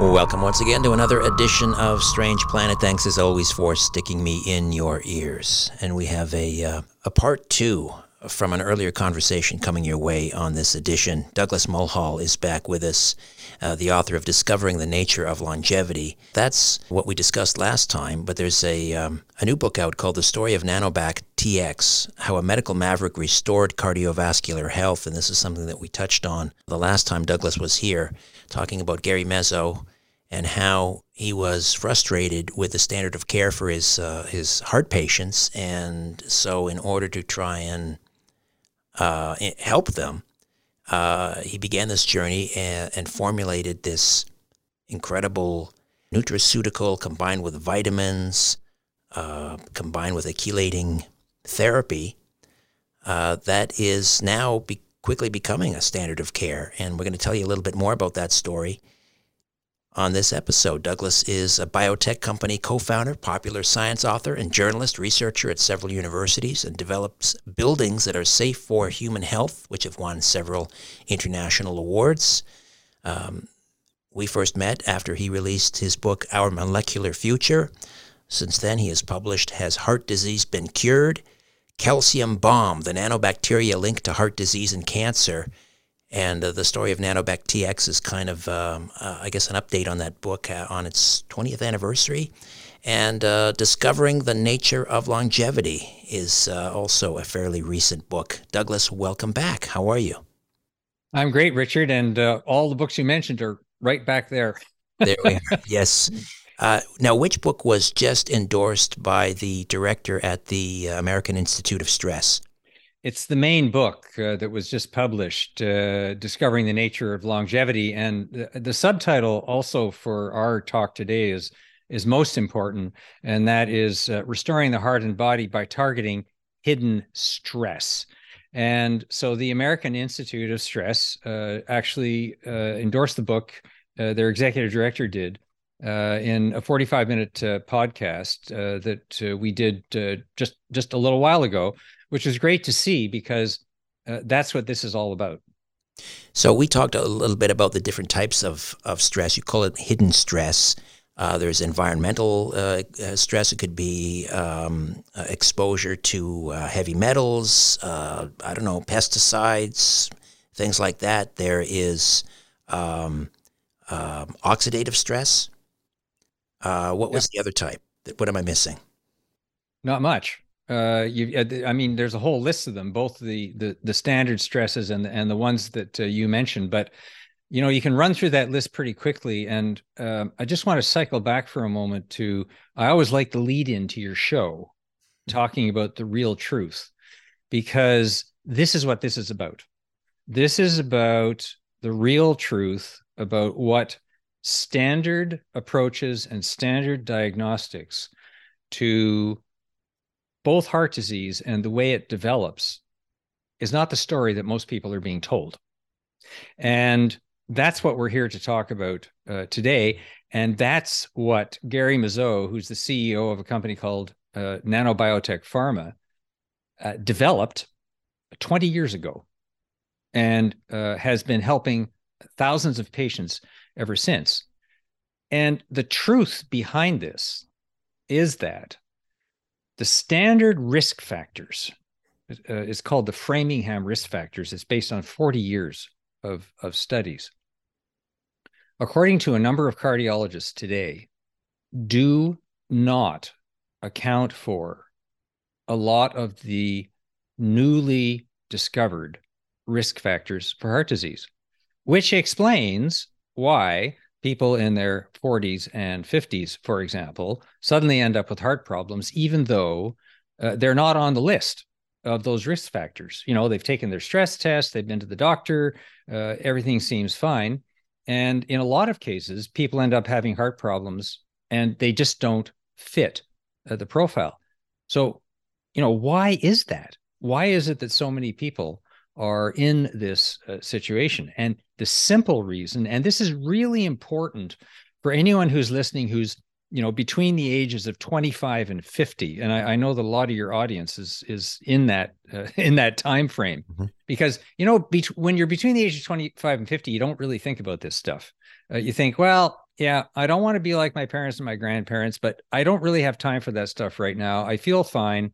Welcome once again to another edition of Strange Planet. Thanks as always for sticking me in your ears. And we have a, uh, a part two from an earlier conversation coming your way on this edition. Douglas Mulhall is back with us, uh, the author of Discovering the Nature of Longevity. That's what we discussed last time, but there's a, um, a new book out called The Story of Nanobac TX How a Medical Maverick Restored Cardiovascular Health. And this is something that we touched on the last time Douglas was here, talking about Gary Mezo and how he was frustrated with the standard of care for his uh, his heart patients, and so in order to try and uh, help them, uh, he began this journey and, and, formulated this incredible nutraceutical combined with vitamins, uh, combined with a chelating therapy uh, that is now be- quickly becoming a standard of care. And we're going to tell you a little bit more about that story on this episode, Douglas is a biotech company co founder, popular science author, and journalist, researcher at several universities, and develops buildings that are safe for human health, which have won several international awards. Um, we first met after he released his book, Our Molecular Future. Since then, he has published Has Heart Disease Been Cured? Calcium Bomb, the nanobacteria linked to heart disease and cancer and uh, the story of Nanobac TX is kind of, um, uh, I guess, an update on that book uh, on its 20th anniversary. And uh, Discovering the Nature of Longevity is uh, also a fairly recent book. Douglas, welcome back. How are you? I'm great, Richard. And uh, all the books you mentioned are right back there. there we are. Yes. now, which book was just endorsed by the director at the American Institute of Stress? It's the main book uh, that was just published, uh, Discovering the Nature of Longevity. And the, the, subtitle also for our talk today is, is most important, and that is uh, Restoring the Heart and Body by Targeting Hidden Stress. And so the American Institute of Stress uh, actually uh, endorsed the book, uh, their executive director did. in a 45 minute podcast that we did just just a little while ago, which is great to see because uh, that's what this is all about. So we talked a little bit about the different types of, of stress. You call it hidden stress. Uh, there's environmental uh, uh stress. It could be um, uh, exposure to uh, heavy metals. I don't know pesticides, things like that. There is um, um oxidative stress. what was the other type? What am I missing? Not much uh, you, uh, I mean, there's a whole list of them, both the the, the standard stresses and and the ones that uh, you mentioned. But you know, you can run through that list pretty quickly. And um, I just want to cycle back for a moment to I always like the lead into your show, talking about the real truth, because this is what this is about. This is about the real truth about what standard approaches and standard diagnostics to both heart disease and the way it develops is not the story that most people are being told. And that's what we're here to talk about uh, today. And that's what Gary Mezo, who's the CEO of a company called uh, Nanobiotech Pharma, uh, developed 20 years ago and uh, has been helping thousands of patients ever since. And the truth behind this is that the standard risk factors uh, is called the Framingham risk factors. It's based on 40 years of, of studies. According to a number of cardiologists today, do not account for a lot of the newly discovered risk factors for heart disease, which explains why people in their 40s and 50s, for example, suddenly end up with heart problems, even though uh, they're not on the list of those risk factors. You know, they've taken their stress test, they've been to the doctor, uh, everything seems fine. And in a lot of cases, people end up having heart problems and they just don't fit uh, the profile. So, you know, why is that? Why is it that so many people are in this uh, situation? And the simple reason, and this is really important for anyone who's listening who's you know between the ages of 25 and 50 and i, I know that a lot of your audience is is in that uh, in that time frame mm-hmm. because you know be- when you're between the age of 25 and 50 you don't really think about this stuff uh, you think well yeah i don't want to be like my parents and my grandparents but i don't really have time for that stuff right now i feel fine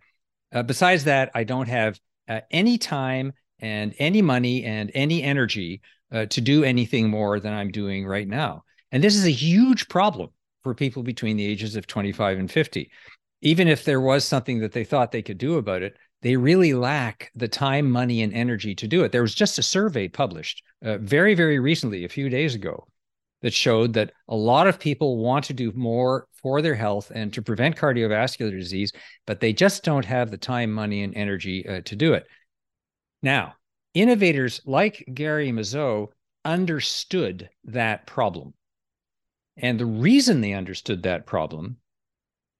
uh, besides that i don't have uh, any time and any money and any energy uh, to do anything more than i'm doing right now and this is a huge problem for people between the ages of 25 and 50. Even if there was something that they thought they could do about it, they really lack the time, money, and energy to do it. There was just a survey published uh, very, very recently, a few days ago, that showed that a lot of people want to do more for their health and to prevent cardiovascular disease, but they just don't have the time, money, and energy uh, to do it. Now, innovators like Gary Mezo understood that problem. And the reason they understood that problem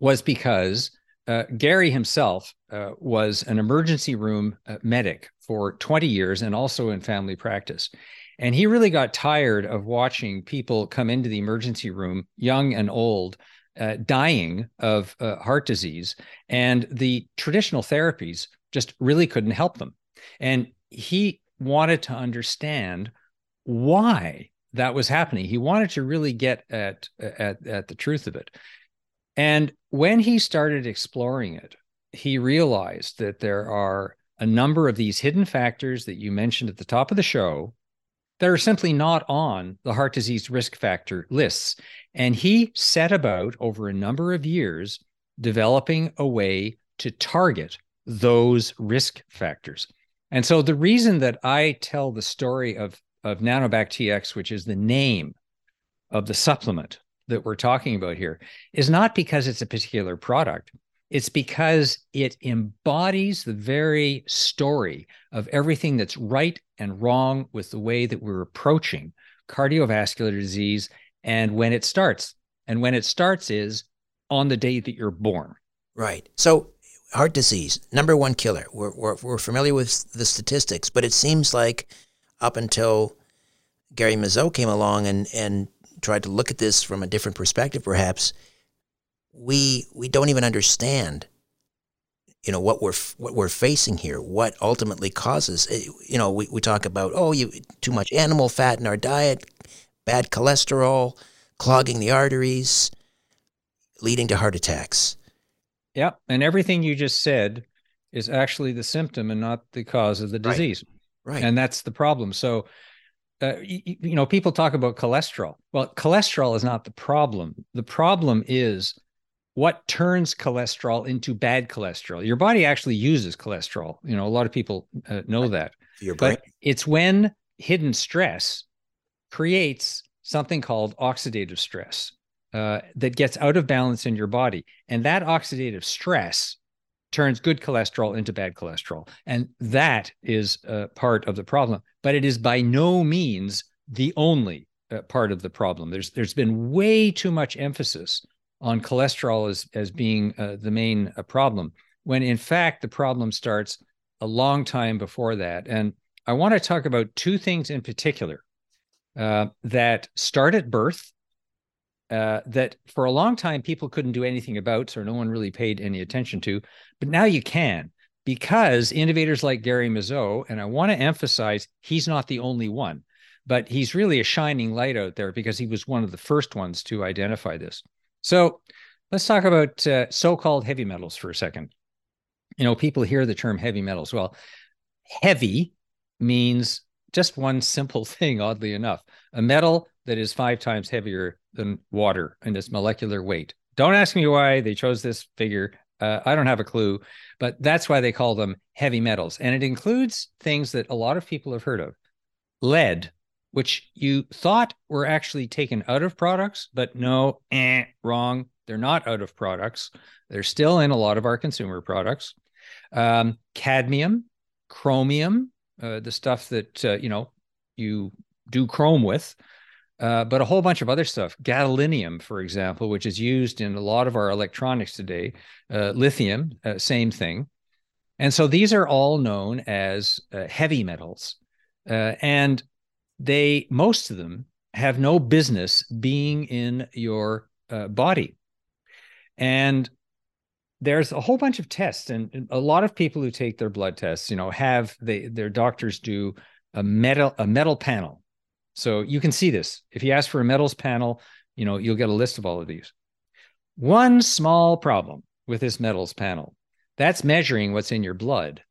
was because uh, Gary himself uh, was an emergency room uh, medic for 20 years and also in family practice. And he really got tired of watching people come into the emergency room, young and old, uh, dying of uh, heart disease. And the traditional therapies just really couldn't help them. And he wanted to understand why that was happening. He wanted to really get at at at the truth of it. And when he started exploring it, he realized that there are a number of these hidden factors that you mentioned at the top of the show that are simply not on the heart disease risk factor lists. And he set about over a number of years developing a way to target those risk factors. And so the reason that I tell the story of of Nanobac TX, which is the name of the supplement that we're talking about here, is not because it's a particular product. It's because it embodies the very story of everything that's right and wrong with the way that we're approaching cardiovascular disease and when it starts. And when it starts is on the day that you're born. Right. So, heart disease, number one killer. We're, we're, we're familiar with the statistics, but it seems like up until Gary Mezo came along and, and tried to look at this from a different perspective, perhaps, we we don't even understand you know what we're what we're facing here what ultimately causes eh, you know we, we talk about oh you too much animal fat in our diet bad cholesterol clogging the arteries leading to heart attacks yeah and everything you just said is actually the symptom and not the cause of the disease right, right. and that's the problem so uh, you, you, know, people talk about cholesterol. Well, cholesterol is not the problem. The problem is what turns cholesterol into bad cholesterol. Your body actually uses cholesterol. You know, a lot of people uh, know that. Your brain. But it's when hidden stress creates something called oxidative stress uh, that gets out of balance in your body. And that oxidative stress turns good cholesterol into bad cholesterol. And that is uh, part of the problem, but it is by no means the only uh, part of the problem. There's there's been way too much emphasis on cholesterol as as being uh, the main uh, problem, when in fact the problem starts a long time before that. And I want to talk about two things in particular that start at birth uh, that for a long time people couldn't do anything about, so no one really paid any attention to. But now you can because innovators like Gary Mezo, and I want to emphasize he's not the only one, but he's really a shining light out there because he was one of the first ones to identify this. So let's talk about uh, so called heavy metals for a second. You know, people hear the term heavy metals. Well, heavy means just one simple thing, oddly enough a metal that is five times heavier than water in its molecular weight. Don't ask me why they chose this figure. Uh, I don't have a clue, but that's why they call them heavy metals. And it includes things that a lot of people have heard of lead, which you thought were actually taken out of products, but no, eh, wrong. They're not out of products. They're still in a lot of our consumer products. Um, cadmium, chromium, uh, the stuff that, uh, you know, you do chrome with, uh, but a whole bunch of other stuff. Gadolinium, for example, which is used in a lot of our electronics today. Uh, lithium, uh, same thing. And so these are all known as uh, heavy metals, uh, and they most of them have no business being in your uh, body. And there's a whole bunch of tests, and a lot of people who take their blood tests, you know, have they their doctors do a metal a metal panel so you can see this. If you ask for a metals panel, you know, you'll get a list of all of these. One small problem with this metals panel, that's measuring what's in your blood.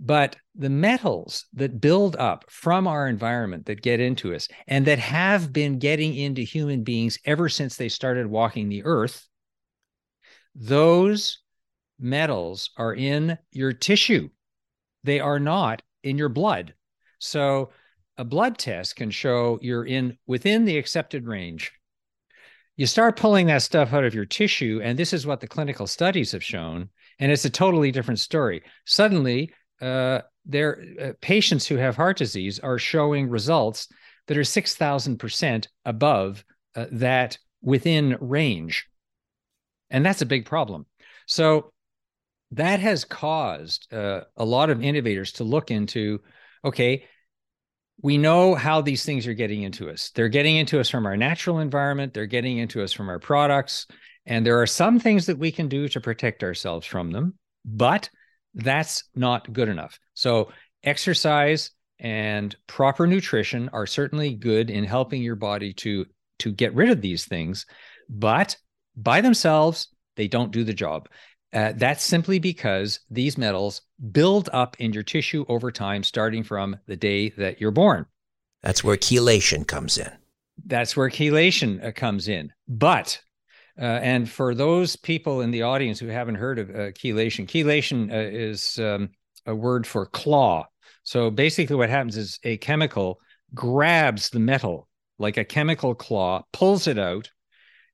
But the metals that build up from our environment that get into us and that have been getting into human beings ever since they started walking the earth, those metals are in your tissue. They are not in your blood. So a blood test can show you're in within the accepted range. You start pulling that stuff out of your tissue, and this is what the clinical studies have shown, and it's a totally different story. Suddenly, uh, their uh, patients who have heart disease are showing results that are six thousand percent above uh, that within range, and that's a big problem. So that has caused uh, a lot of innovators to look into okay we know how these things are getting into us. They're getting into us from our natural environment, they're getting into us from our products. And there are some things that we can do to protect ourselves from them, but that's not good enough. So, exercise and proper nutrition are certainly good in helping your body to to get rid of these things, but by themselves, they don't do the job. Uh, that's simply because these metals build up in your tissue over time, starting from the day that you're born. That's where chelation comes in. That's where chelation uh, comes in. But, uh, and for those people in the audience who haven't heard of uh, chelation, chelation uh, is um, a word for claw. So basically, what happens is a chemical grabs the metal like a chemical claw, pulls it out,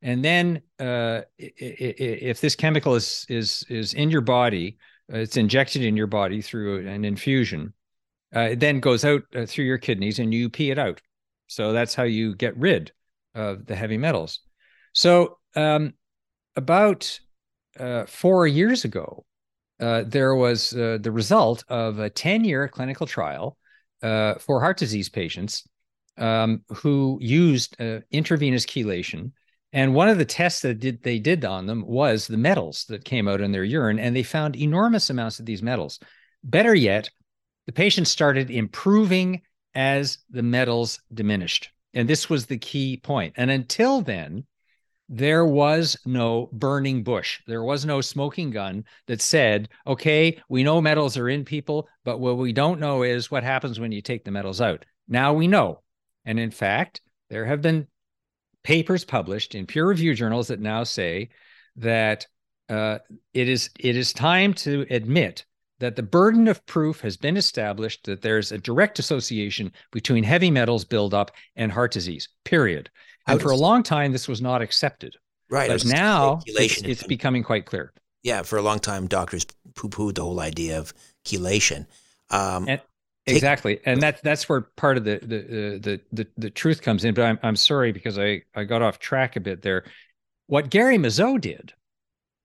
and then uh, if this chemical is is is in your body, uh, it's injected in your body through an infusion. Uh, it then goes out uh, through your kidneys, and you pee it out. So that's how you get rid of the heavy metals. So um, about uh, four years ago, uh, there was the result of a ten-year clinical trial for heart disease patients um, who used intravenous chelation and one of the tests that did, they did on them was the metals that came out in their urine, and they found enormous amounts of these metals. Better yet, the patients started improving as the metals diminished. And this was the key point. And until then, there was no burning bush. There was no smoking gun that said, okay, we know metals are in people, but what we don't know is what happens when you take the metals out. Now we know. And in fact, there have been papers published in peer review journals that now say that uh, it is it is time to admit that the burden of proof has been established that there's a direct association between heavy metals buildup and heart disease. Period. And for a long time, this was not accepted. Right. But now it's, it's becoming quite clear. Yeah. For a long time, doctors poo pooed the whole idea of chelation. Um, and, exactly and that's that's where part of the, the the the the truth comes in but i'm i'm sorry because i i got off track a bit there. What gary Mezo did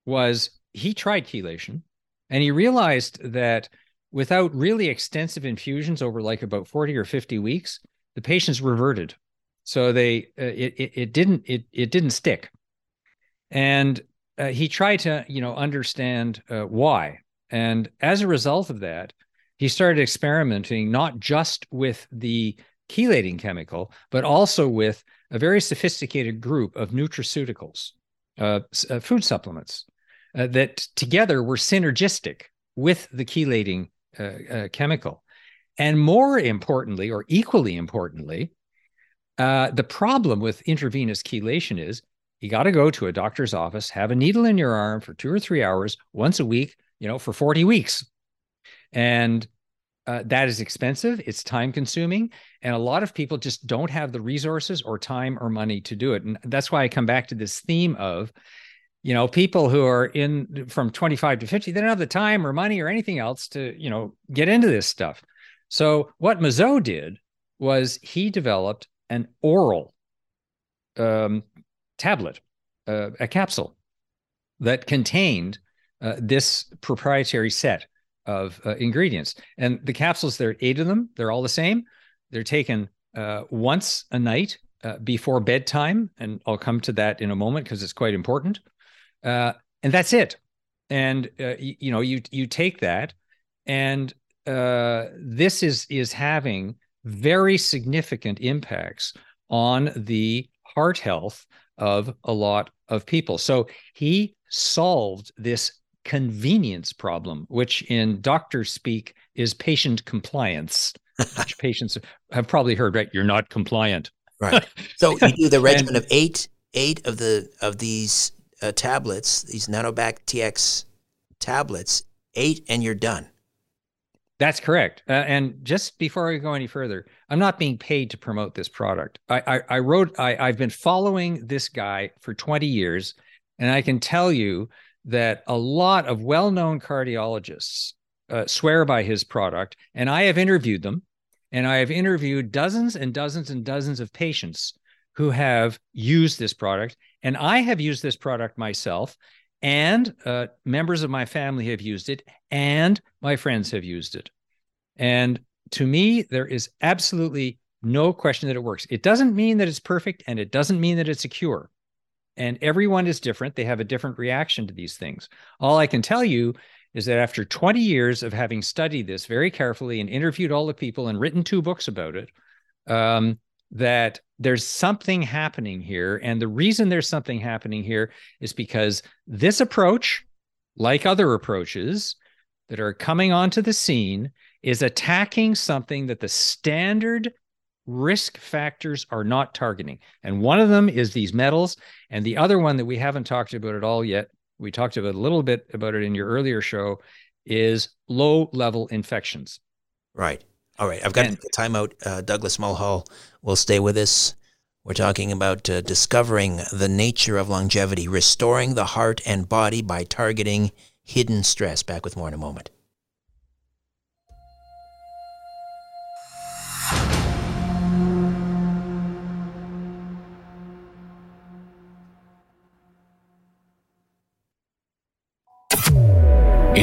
was he tried chelation and he realized that without really extensive infusions over like about 40 or 50 weeks the patients reverted. So they uh, it, it, it didn't it it didn't stick. And uh, he tried to you know understand uh, why. And as a result of that he started experimenting not just with the chelating chemical, but also with a very sophisticated group of nutraceuticals, uh, uh, food supplements uh, that together were synergistic with the chelating uh, uh, chemical. And more importantly, or equally importantly, uh, the problem with intravenous chelation is you got to go to a doctor's office, have a needle in your arm for two or three hours once a week, you know, for 40 weeks. And uh, that is expensive, it's time consuming, and a lot of people just don't have the resources or time or money to do it. And that's why I come back to this theme of, you know, people who are in from 25 to 50, they don't have the time or money or anything else to, you know, get into this stuff. So what Mezo did was he developed an oral um, tablet, uh, a capsule that contained uh, this proprietary set of uh, ingredients. And the capsules, there are eight of them. They're all the same. They're taken uh, once a night uh, before bedtime, and I'll come to that in a moment because it's quite important. Uh, and that's it. And uh, you, you, know, you you take that, and uh, this is is having very significant impacts on the heart health of a lot of people. So he solved this convenience problem, which in doctor speak is patient compliance. which patients have probably heard, right? You're not compliant. Right. So you do the regimen and, of eight, eight of the of these uh, tablets, these Nanobac TX tablets, eight, and you're done. That's correct. Uh, and just before I go any further, I'm not being paid to promote this product. I I, I wrote I, I've been following this guy for 20 years, and I can tell you that a lot of well-known cardiologists uh, swear by his product, and I have interviewed them, and I have interviewed dozens and dozens and dozens of patients who have used this product, and I have used this product myself, and uh, members of my family have used it, and my friends have used it, and to me, there is absolutely no question that it works. It doesn't mean that it's perfect, and it doesn't mean that it's a cure and everyone is different. They have a different reaction to these things. All I can tell you is that after 20 years of having studied this very carefully and interviewed all the people and written two books about it, um, that there's something happening here. And the reason there's something happening here is because this approach, like other approaches that are coming onto the scene, is attacking something that the standard risk factors are not targeting. And one of them is these metals. And the other one that we haven't talked about at all yet, we talked about a little bit about it in your earlier show, is low level infections. Right. All right. I've got and, a timeout. Uh, Douglas Mulhall will stay with us. We're talking about uh, discovering the nature of longevity, restoring the heart and body by targeting hidden stress. Back with more in a moment.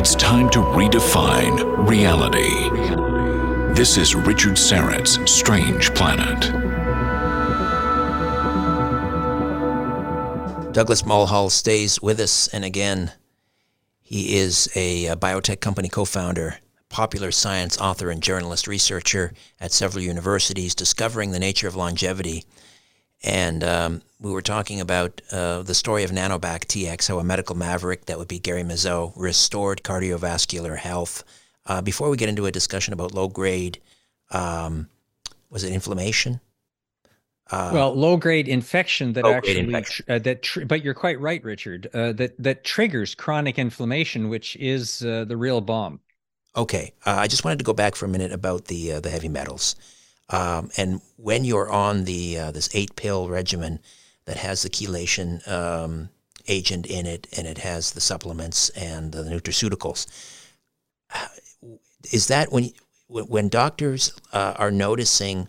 It's time to redefine reality. This is Richard Syrett's Strange Planet. Douglas Mulhall stays with us, and again, he is a, a biotech company co founder, popular science author, and journalist researcher at several universities, discovering the nature of longevity and um, we were talking about uh, the story of Nanobac TX, how a medical maverick, that would be Gary Mezo, restored cardiovascular health. Uh, before we get into a discussion about low grade, um, was it inflammation? Uh, well, low grade infection that actually infection. Uh, that, tr- but you're quite right, Richard. Uh, that that triggers chronic inflammation, which is uh, the real bomb. Okay, I just wanted to go back for a minute about the the heavy metals. Um, and when you're on the uh, this eight pill regimen that has the chelation um, agent in it, and it has the supplements and the nutraceuticals, is that when when doctors uh, are noticing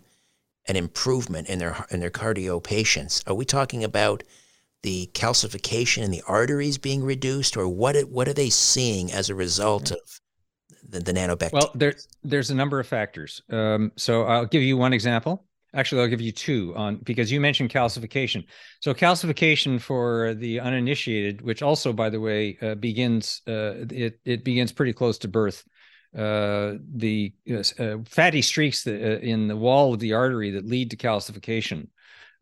an improvement in their in their cardio patients? Are we talking about the calcification in the arteries being reduced, or what? What are they seeing as a result of the, the nanobacteria? Well, there, there's a number of factors. Um, so I'll give you one example. Actually, I'll give you two on because you mentioned calcification. So calcification for the uninitiated, which also, by the way, uh, begins uh, it it begins pretty close to birth. Uh, the uh, fatty streaks that, uh, in the wall of the artery that lead to calcification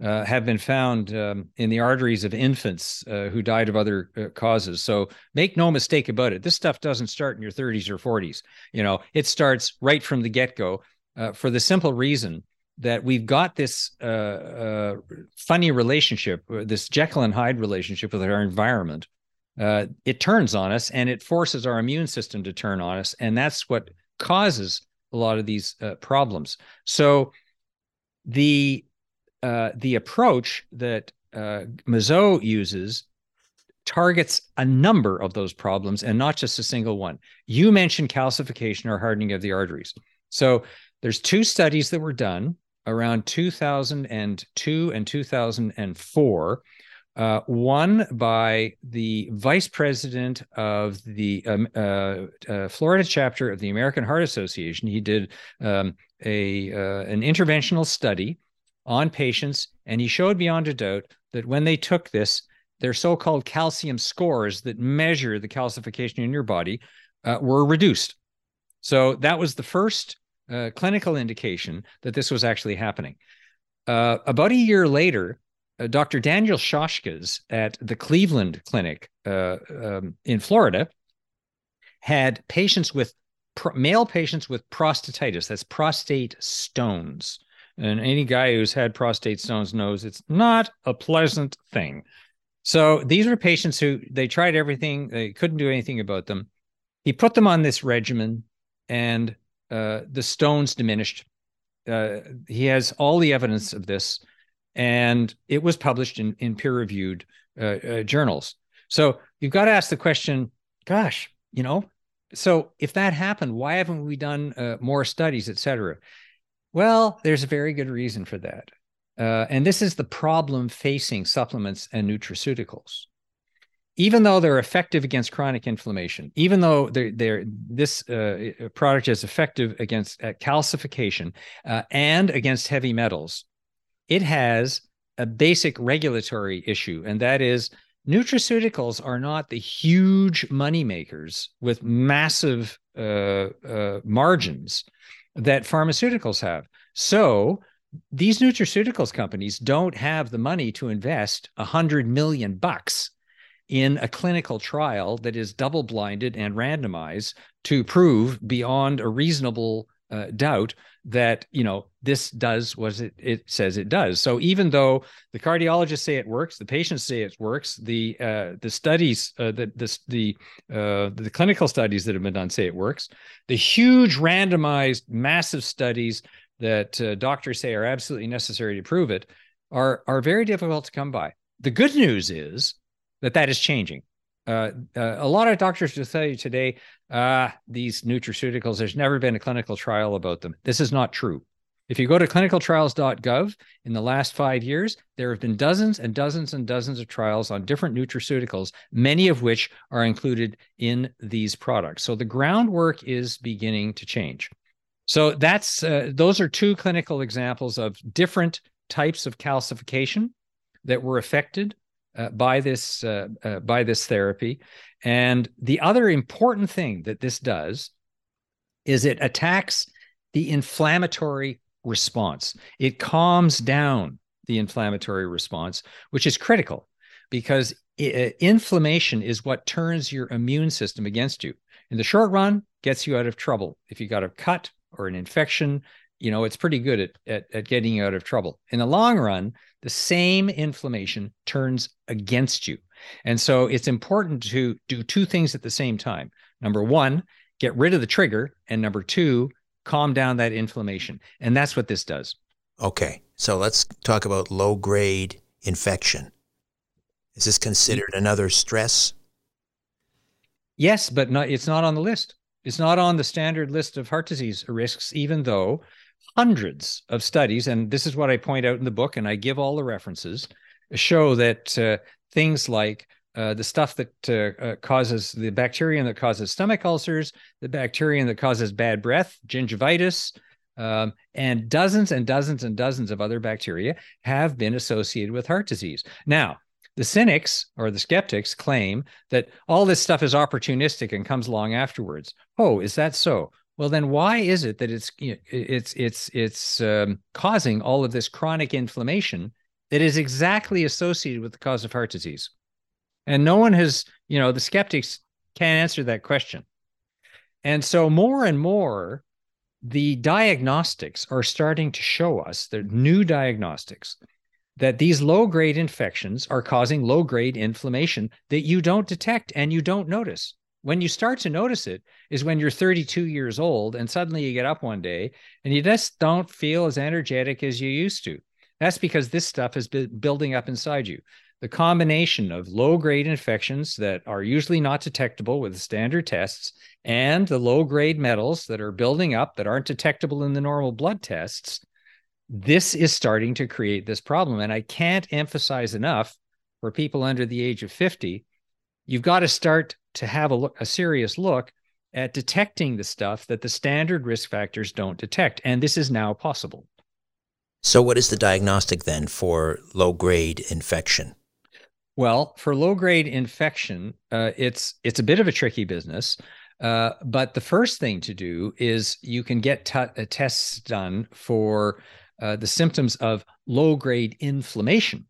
uh, have been found um, in the arteries of infants uh, who died of other uh, causes. So make no mistake about it. This stuff doesn't start in your 30s or 40s. You know, it starts right from the get go uh, for the simple reason that we've got this uh, uh, funny relationship, this Jekyll and Hyde relationship with our environment. it turns on us and it forces our immune system to turn on us. And that's what causes a lot of these problems. So the uh, the approach that uh, uses targets a number of those problems and not just a single one. You mentioned calcification or hardening of the arteries. So there's two studies that were done around 2002 and 2004 uh, one by the vice president of the um, uh, uh, Florida chapter of the American Heart Association. He did um, a uh, an interventional study on patients, and he showed beyond a doubt that when they took this, their so-called calcium scores that measure the calcification in your body uh, were reduced. So that was the first uh, clinical indication that this was actually happening. about a year later, uh, Dr. Daniel Shoskes at the Cleveland Clinic uh, um, in Florida had patients with male patients with prostatitis. That's prostate stones. And any guy who's had prostate stones knows it's not a pleasant thing. So these were patients who they tried everything, they couldn't do anything about them. He put them on this regimen, and uh, the stones diminished. Uh, he has all the evidence of this and it was published in, in peer reviewed uh, uh, journals. So you've got to ask the question, gosh, you know, so if that happened, why haven't we done uh, more studies, et cetera? Well, there's a very good reason for that. Uh, and this is the problem facing supplements and nutraceuticals. Even though they're effective against chronic inflammation, even though they're, they're this uh, product is effective against uh, calcification and against heavy metals, it has a basic regulatory issue, and that is nutraceuticals are not the huge money makers with massive uh, uh, margins that pharmaceuticals have. So these nutraceuticals companies don't have the money to invest a hundred million bucks in a clinical trial that is double blinded and randomized to prove beyond a reasonable uh, doubt that you know this does what it, it says it does. So even though the cardiologists say it works the patients say it works the uh, the studies uh, the the the, uh, the clinical studies that have been done say it works. The huge randomized massive studies that uh, doctors say are absolutely necessary to prove it are are very difficult to come by. The good news is that that is changing uh, uh, a lot of doctors will tell you today, uh, these nutraceuticals, there's never been a clinical trial about them. This is not true. If you go to clinicaltrials.gov, in the last five years, there have been dozens and dozens and dozens of trials on different nutraceuticals, many of which are included in these products. So the groundwork is beginning to change. So that's uh, those are two clinical examples of different types of calcification that were affected uh, by this uh, uh, by this therapy. And the other important thing that this does is it attacks the inflammatory response. It calms down the inflammatory response, which is critical because it, inflammation is what turns your immune system against you. In the short run, gets you out of trouble. If you got a cut or an infection, you know it's pretty good at, at, at getting you out of trouble in the long run the same inflammation turns against you. And so it's important to do two things at the same time. Number one get rid of the trigger and number two calm down that inflammation. And that's what this does. Okay so let's talk about low grade infection. Is this considered another stress? Yes but not it's not on the list. It's not on the standard list of heart disease risks even though hundreds of studies, and this is what I point out in the book, and I give all the references, show that uh, things like uh, the stuff that uh, uh causes the bacterium that causes stomach ulcers, the bacterium that causes bad breath, gingivitis, um, and dozens and dozens and dozens of other bacteria have been associated with heart disease. Now, the cynics or the skeptics claim that all this stuff is opportunistic and comes along afterwards. Oh, is that so? Well, then why is it that it's it's it's it's um, causing all of this chronic inflammation that is exactly associated with the cause of heart disease? And no one has, you know, the skeptics can't answer that question. And so more and more, the diagnostics are starting to show us, the new diagnostics, that these low grade infections are causing low grade inflammation that you don't detect and you don't notice. When you start to notice it is when you're 32 years old and suddenly you get up one day and you just don't feel as energetic as you used to. That's because this stuff has been building up inside you. The combination of low grade infections that are usually not detectable with standard tests and the low grade metals that are building up that aren't detectable in the normal blood tests this is starting to create this problem. And I can't emphasize enough for people under the age of 50, you've got to start to have a look, a serious look at detecting the stuff that the standard risk factors don't detect. And this is now possible. So, what is the diagnostic then for low grade infection? Well, for low grade infection, uh, it's it's a bit of a tricky business. Uh, but the first thing to do is you can get t- uh, tests done for uh, the symptoms of low grade inflammation.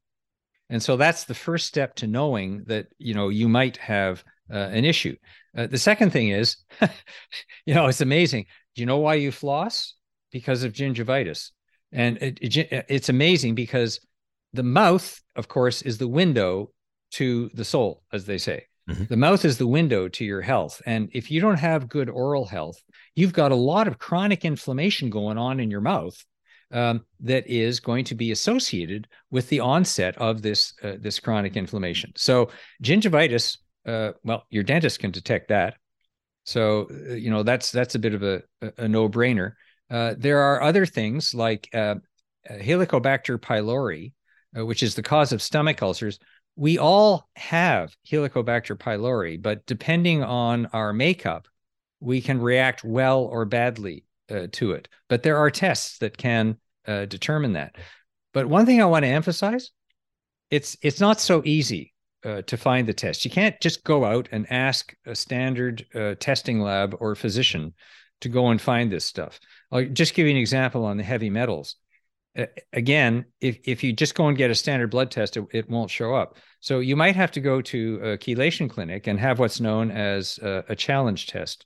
And so that's the first step to knowing that you know you might have uh, an issue. Uh, the second thing is, you know, it's amazing. Do you know why you floss? Because of gingivitis, and it, it, it's amazing because the mouth, of course, is the window to the soul, as they say. Mm-hmm. The mouth is the window to your health. And if you don't have good oral health, you've got a lot of chronic inflammation going on in your mouth um, that is going to be associated with the onset of this uh, this chronic inflammation. So gingivitis, uh, well, your dentist can detect that. So uh, you know that's that's a bit of a, a no brainer. Uh, there are other things like uh, Helicobacter pylori, uh, which is the cause of stomach ulcers. We all have Helicobacter pylori, but depending on our makeup, we can react well or badly uh, to it. But there are tests that can uh, determine that. But one thing I want to emphasize, it's it's not so easy uh, to find the test. You can't just go out and ask a standard uh, testing lab or physician to go and find this stuff. I'll just give you an example on the heavy metals. again, if, if you just go and get a standard blood test, it, it, won't show up. So you might have to go to a chelation clinic and have what's known as a, a challenge test.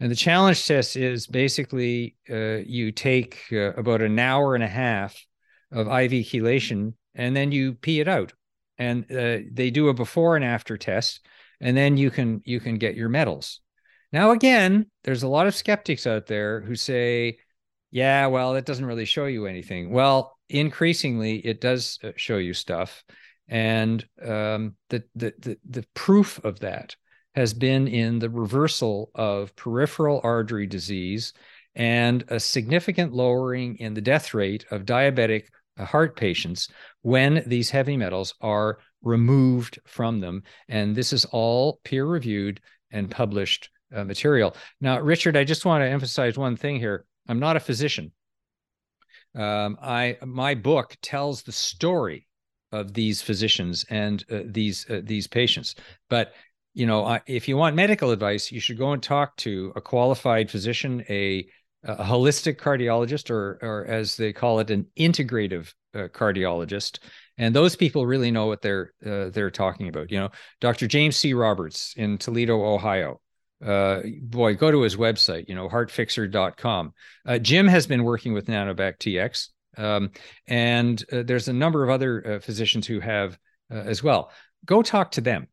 And the challenge test is basically uh, you take uh, about an hour and a half of IV chelation and then you pee it out. And uh, they do a before and after test, and then you can you can get your metals. Now again, there's a lot of skeptics out there who say, "Yeah, well, that doesn't really show you anything." Well, increasingly, it does uh, show you stuff, and um, the, the the the proof of that has been in the reversal of peripheral artery disease and a significant lowering in the death rate of diabetic heart patients when these heavy metals are removed from them. And this is all peer reviewed and published uh, material. Now, Richard, I just want to emphasize one thing here. I'm not a physician. Um, I my book tells the story of these physicians and uh, these uh, these patients, but you know, if you want medical advice, you should go and talk to a qualified physician, a, a holistic cardiologist, or, or as they call it, an integrative uh, cardiologist. And those people really know what they're uh, they're talking about. You know, Dr. James C. Roberts in Toledo, Ohio. Uh, boy, go to his website, you know, heartfixer.com. Uh, Jim has been working with Nanobac TX. Um, and uh, there's a number of other uh, physicians who have as well. Go talk to them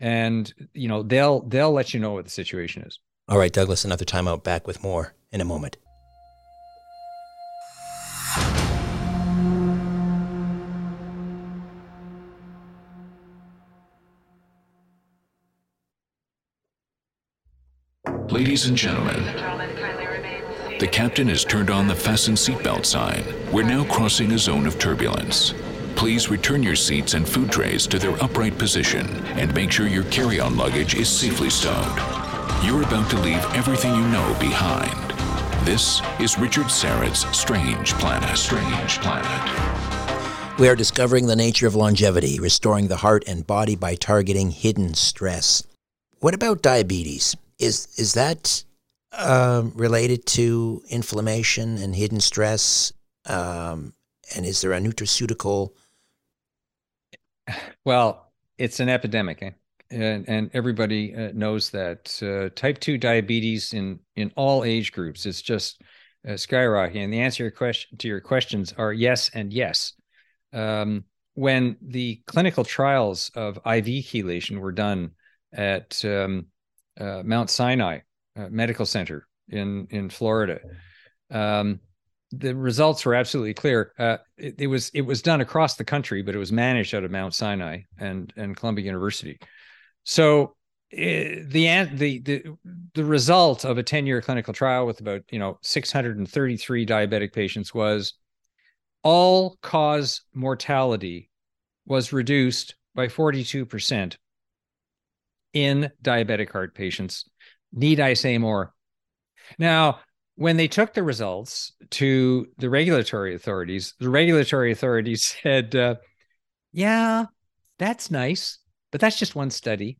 and you know they'll they'll let you know what the situation is. All right, Douglas, another time out. Back with more in a moment. Ladies and gentlemen, the captain has turned on the fasten seatbelt sign. We're now crossing a zone of turbulence. Please return your seats and food trays to their upright position and make sure your carry on luggage is safely stowed. You're about to leave everything you know behind. This is Richard Syrett's Strange Planet. Strange Planet. We are discovering the nature of longevity, restoring the heart and body by targeting hidden stress. What about diabetes? Is is that uh, related to inflammation and hidden stress? Um, and is there a nutraceutical well, it's an epidemic, eh? and, and everybody uh, knows that uh, type two diabetes in in all age groups is just uh, skyrocketing. And the answer to your question to your questions are yes and yes. Um, when the clinical trials of IV chelation were done at um, uh, Mount Sinai uh, Medical Center in in Florida, um, the results were absolutely clear. Uh, it, it, was it was done across the country, but it was managed out of Mount Sinai and and Columbia University. So eh, the the the the result of a 10 year clinical trial with about you know 633 diabetic patients was all cause mortality was reduced by 42% in diabetic heart patients. Need I say more? Now, when they took the results to the regulatory authorities, the regulatory authorities said, uh, yeah, that's nice, but that's just one study.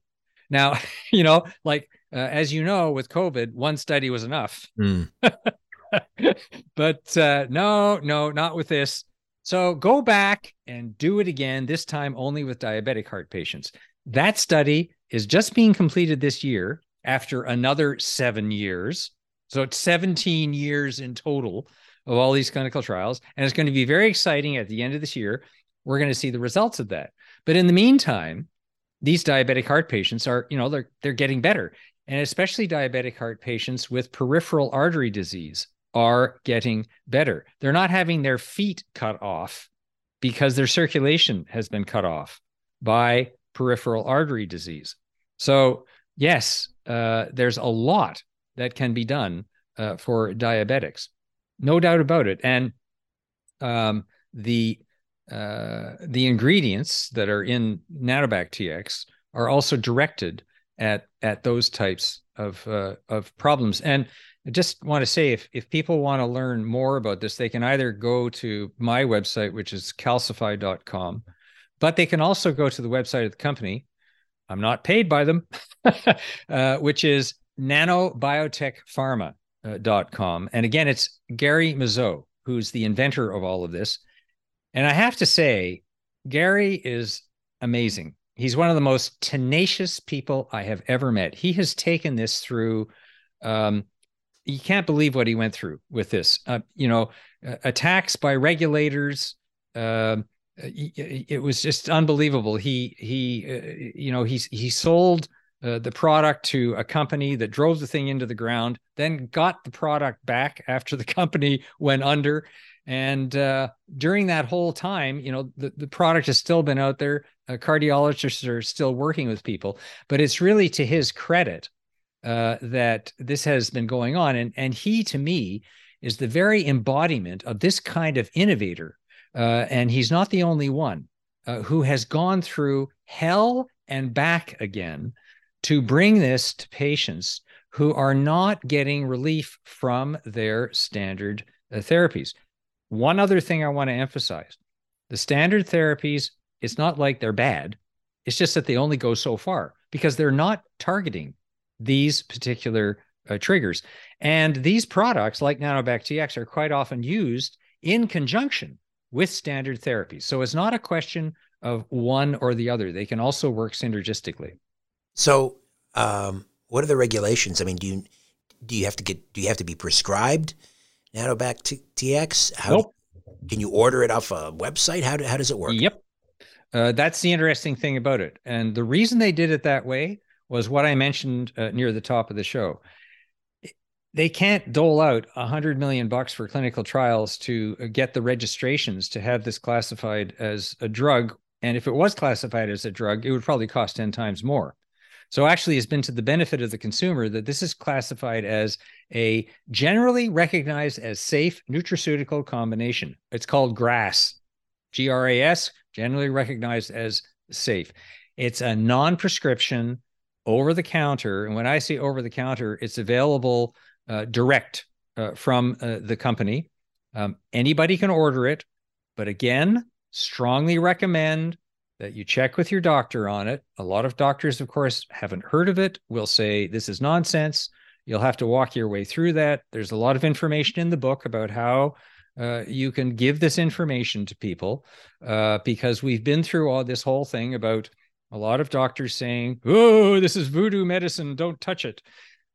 Now, you know, like uh, as you know, with COVID, one study was enough. Mm. but uh, no, no, not with this. So go back and do it again, this time only with diabetic heart patients. That study is just being completed this year after another seven years. So it's 17 years in total of all these clinical trials. And it's going to be very exciting at the end of this year. We're going to see the results of that. But in the meantime, these diabetic heart patients are, you know, they're they're getting better. And especially diabetic heart patients with peripheral artery disease are getting better. They're not having their feet cut off because their circulation has been cut off by peripheral artery disease. So, yes, uh, there's a lot that can be done uh, for diabetics, no doubt about it. And um, the uh, the ingredients that are in Nanobac TX are also directed at at those types of uh, of problems. And I just want to say, if if people want to learn more about this, they can either go to my website, which is calcify.com, but they can also go to the website of the company. I'm not paid by them, uh, which is nanobiotechpharma.com. And again, it's Gary Mezo, who's the inventor of all of this. And I have to say, Gary is amazing. He's one of the most tenacious people I have ever met. He has taken this through. Um, you can't believe what he went through with this. Uh, you know, uh, attacks by regulators. Uh, it was just unbelievable. He he, uh, you know, he he sold uh, the product to a company that drove the thing into the ground, then got the product back after the company went under, and uh, during that whole time, you know, the, the product has still been out there. Uh, cardiologists are still working with people, but it's really to his credit uh, that this has been going on. And, and he, to me, is the very embodiment of this kind of innovator. Uh, and he's not the only one who has gone through hell and back again to bring this to patients who are not getting relief from their standard uh, therapies. One other thing I want to emphasize the standard therapies, it's not like they're bad. It's just that they only go so far because they're not targeting these particular uh, triggers. And these products, like Nanobac TX, are quite often used in conjunction with standard therapies. So it's not a question of one or the other. They can also work synergistically. So, um, what are the regulations? I mean, do you do you have to get do you have to be prescribed Nanobac T- TX? How nope. can you order it off a website? How, do, how does it work? Yep. Uh, that's the interesting thing about it. And the reason they did it that way was what I mentioned uh, near the top of the show. They can't dole out a hundred million bucks for clinical trials to uh, get the registrations to have this classified as a drug. And if it was classified as a drug, it would probably cost 10 times more. So actually, it's been to the benefit of the consumer that this is classified as a generally recognized as safe nutraceutical combination. It's called GRAS, G R A S, generally recognized as safe. It's a non prescription, over the counter. And when I say over the counter, it's available uh, direct uh, from uh, the company. Um, anybody can order it. But again, strongly recommend that you check with your doctor on it. A lot of doctors, of course, haven't heard of it, will say this is nonsense. You'll have to walk your way through that. There's a lot of information in the book about how uh, you can give this information to people uh, because we've been through all this whole thing about a lot of doctors saying, "Oh, this is voodoo medicine. Don't touch it."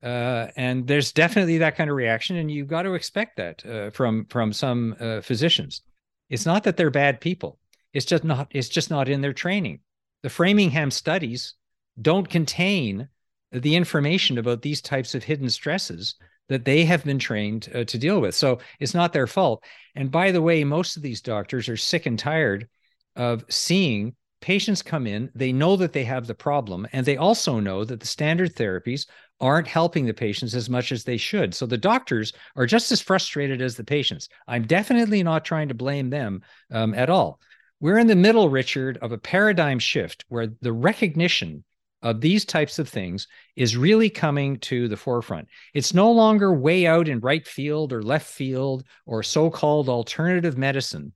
Uh, and there's definitely that kind of reaction, and you've got to expect that uh, from from some uh, physicians. It's not that they're bad people it's just not it's just not in their training. The Framingham studies don't contain the information about these types of hidden stresses that they have been trained uh, to deal with. So it's not their fault. And by the way, most of these doctors are sick and tired of seeing patients come in, they know that they have the problem, and they also know that the standard therapies aren't helping the patients as much as they should. So the doctors are just as frustrated as the patients. I'm definitely not trying to blame them um, at all. We're in the middle, Richard, of a paradigm shift where the recognition of these types of things is really coming to the forefront. It's no longer way out in right field or left field or so called alternative medicine.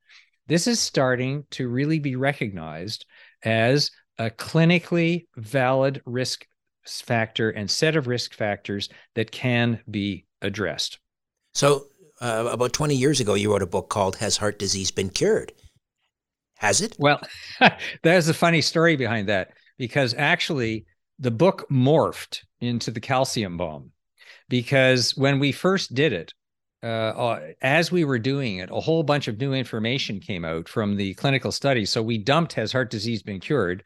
This is starting to really be recognized as a clinically valid risk factor and set of risk factors that can be addressed. So, uh, about 20 years ago, you wrote a book called Has Heart Disease Been Cured? Has it? Well, there's a funny story behind that because actually the book morphed into the calcium bomb because when we first did it uh, uh, as we were doing it a whole bunch of new information came out from the clinical studies. so we dumped has heart disease been cured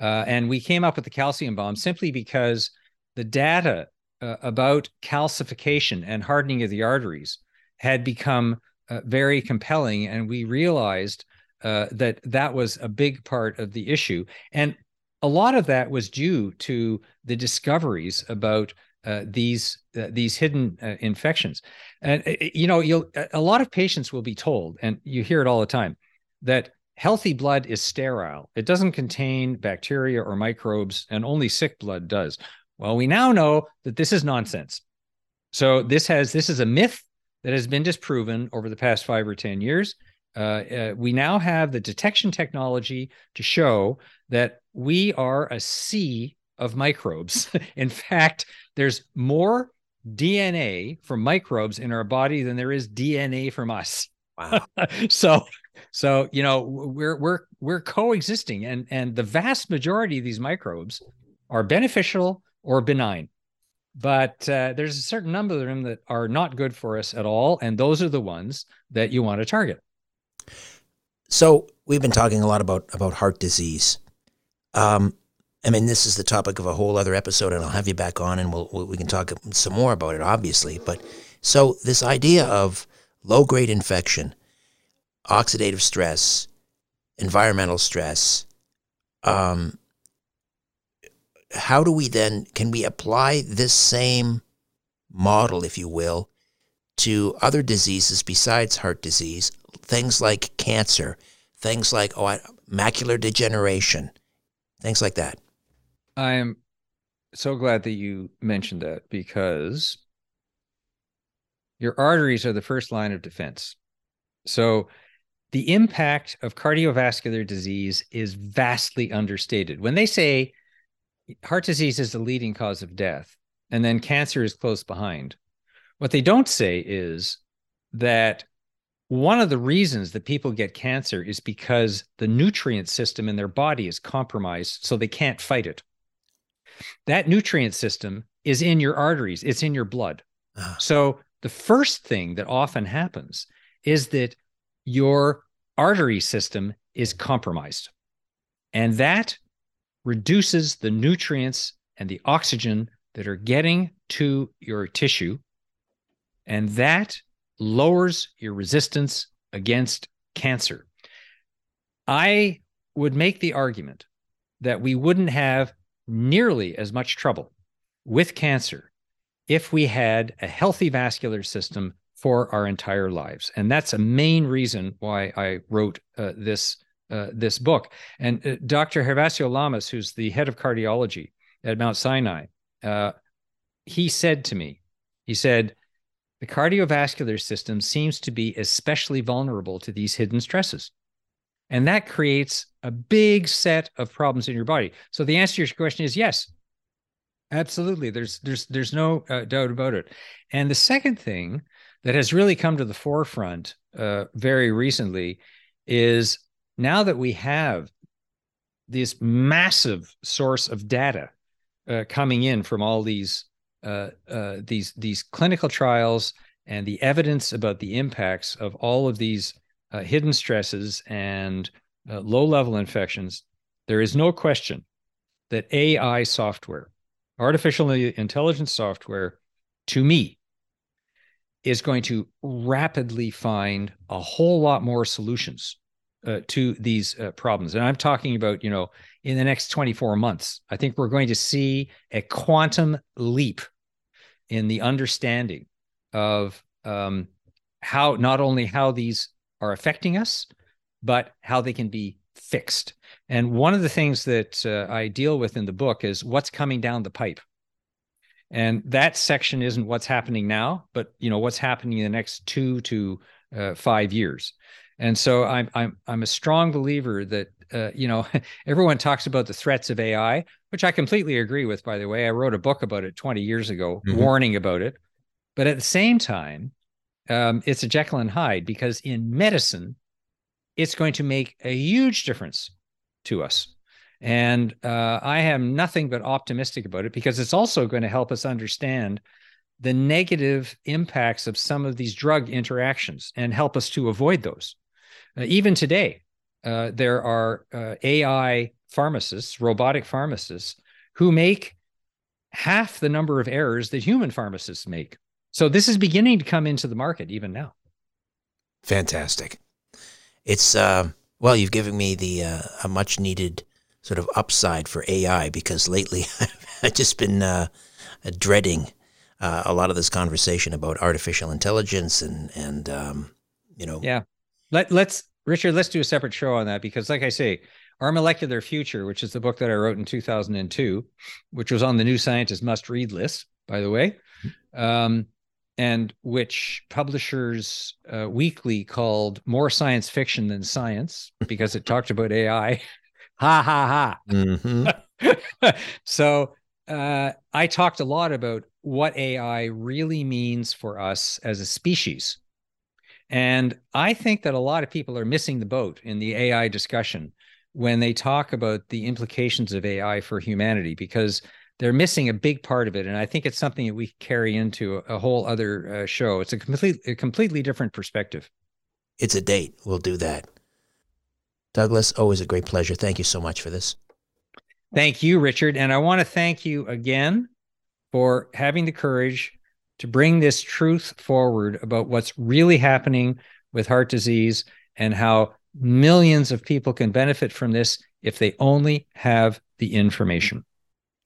uh, and we came up with the calcium bomb simply because the data uh, about calcification and hardening of the arteries had become uh, very compelling and we realized uh, that that was a big part of the issue. And a lot of that was due to the discoveries about uh, these uh, these hidden uh, infections. And uh, you know you'll a lot of patients will be told and you hear it all the time that healthy blood is sterile. It doesn't contain bacteria or microbes and only sick blood does. Well we now know that this is nonsense. So this has this is a myth that has been disproven over the past 5 or 10 years uh, uh, we now have the detection technology to show that we are a sea of microbes. in fact, there's more DNA from microbes in our body than there is DNA from us. Wow. so so you know we're we're we're coexisting and and the vast majority of these microbes are beneficial or benign but uh, there's a certain number of them that are not good for us at all and those are the ones that you want to target so we've been talking a lot about about heart disease. Um, I mean, this is the topic of a whole other episode, and I'll have you back on, and we'll, we can talk some more about it, obviously. But so this idea of low grade infection, oxidative stress, environmental stress. Um, how do we then can we apply this same model, if you will, to other diseases besides heart disease, things like cancer, things like oh, macular degeneration, things like that. I am so glad that you mentioned that because your arteries are the first line of defense. So the impact of cardiovascular disease is vastly understated. When they say heart disease is the leading cause of death and then cancer is close behind, what they don't say is that one of the reasons that people get cancer is because the nutrient system in their body is compromised, so they can't fight it. That nutrient system is in your arteries, it's in your blood. Uh-huh. So the first thing that often happens is that your artery system is compromised. And that reduces the nutrients and the oxygen that are getting to your tissue. And that lowers your resistance against cancer. I would make the argument that we wouldn't have nearly as much trouble with cancer if we had a healthy vascular system for our entire lives. And that's a main reason why I wrote uh, this uh, this book. And uh, Dr. Gervasio Lamas, who's the head of cardiology at Mount Sinai, uh, he said to me, he said, the cardiovascular system seems to be especially vulnerable to these hidden stresses. And that creates a big set of problems in your body. So the answer to your question is yes. Absolutely. There's there's there's no uh, doubt about it. And the second thing that has really come to the forefront uh, very recently is now that we have this massive source of data uh, coming in from all these uh, uh, these these clinical trials and the evidence about the impacts of all of these uh, hidden stresses and uh, low level infections, there is no question that AI software, artificial intelligence software, to me, is going to rapidly find a whole lot more solutions uh, to these uh, problems. And I'm talking about, you know, in the next 24 months, I think we're going to see a quantum leap in the understanding of um, how not only how these are affecting us, but how they can be fixed. And one of the things that uh, I deal with in the book is what's coming down the pipe. And that section isn't what's happening now, but you know what's happening in the next two to uh, five years. And so I'm I'm I'm a strong believer that uh, you know everyone talks about the threats of AI, which I completely agree with. By the way, I wrote a book about it 20 years ago, mm-hmm. warning about it. But at the same time, um, it's a Jekyll and Hyde because in medicine, it's going to make a huge difference to us. And uh, I am nothing but optimistic about it because it's also going to help us understand the negative impacts of some of these drug interactions and help us to avoid those. Uh, even today, uh, there are uh, AI pharmacists, robotic pharmacists, who make half the number of errors that human pharmacists make. So this is beginning to come into the market even now. Fantastic. It's uh, well, you've given me the uh, a much needed sort of upside for AI because lately I've just been uh, dreading uh, a lot of this conversation about artificial intelligence and and um, you know yeah let let's Richard let's do a separate show on that because like I say our molecular future which is the book that I wrote in 2002 which was on the new scientist must read list by the way um, and which publishers uh, weekly called more science fiction than science because it talked about AI ha ha ha mm-hmm. so uh, I talked a lot about what AI really means for us as a species. And I think that a lot of people are missing the boat in the AI discussion when they talk about the implications of AI for humanity because they're missing a big part of it. And I think it's something that we carry into a, whole other uh, show. It's a complete, a completely different perspective. It's a date. We'll do that. Douglas, always a great pleasure. Thank you so much for this. Thank you, Richard. And I want to thank you again for having the courage to bring this truth forward about what's really happening with heart disease and how millions of people can benefit from this if they only have the information.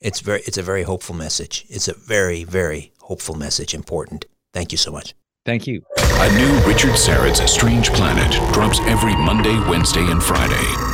It's very it's a very hopeful message. It's a very very hopeful message important. Thank you so much. Thank you. A new Richard Syrett's Strange Planet drops every Monday, Wednesday, and Friday.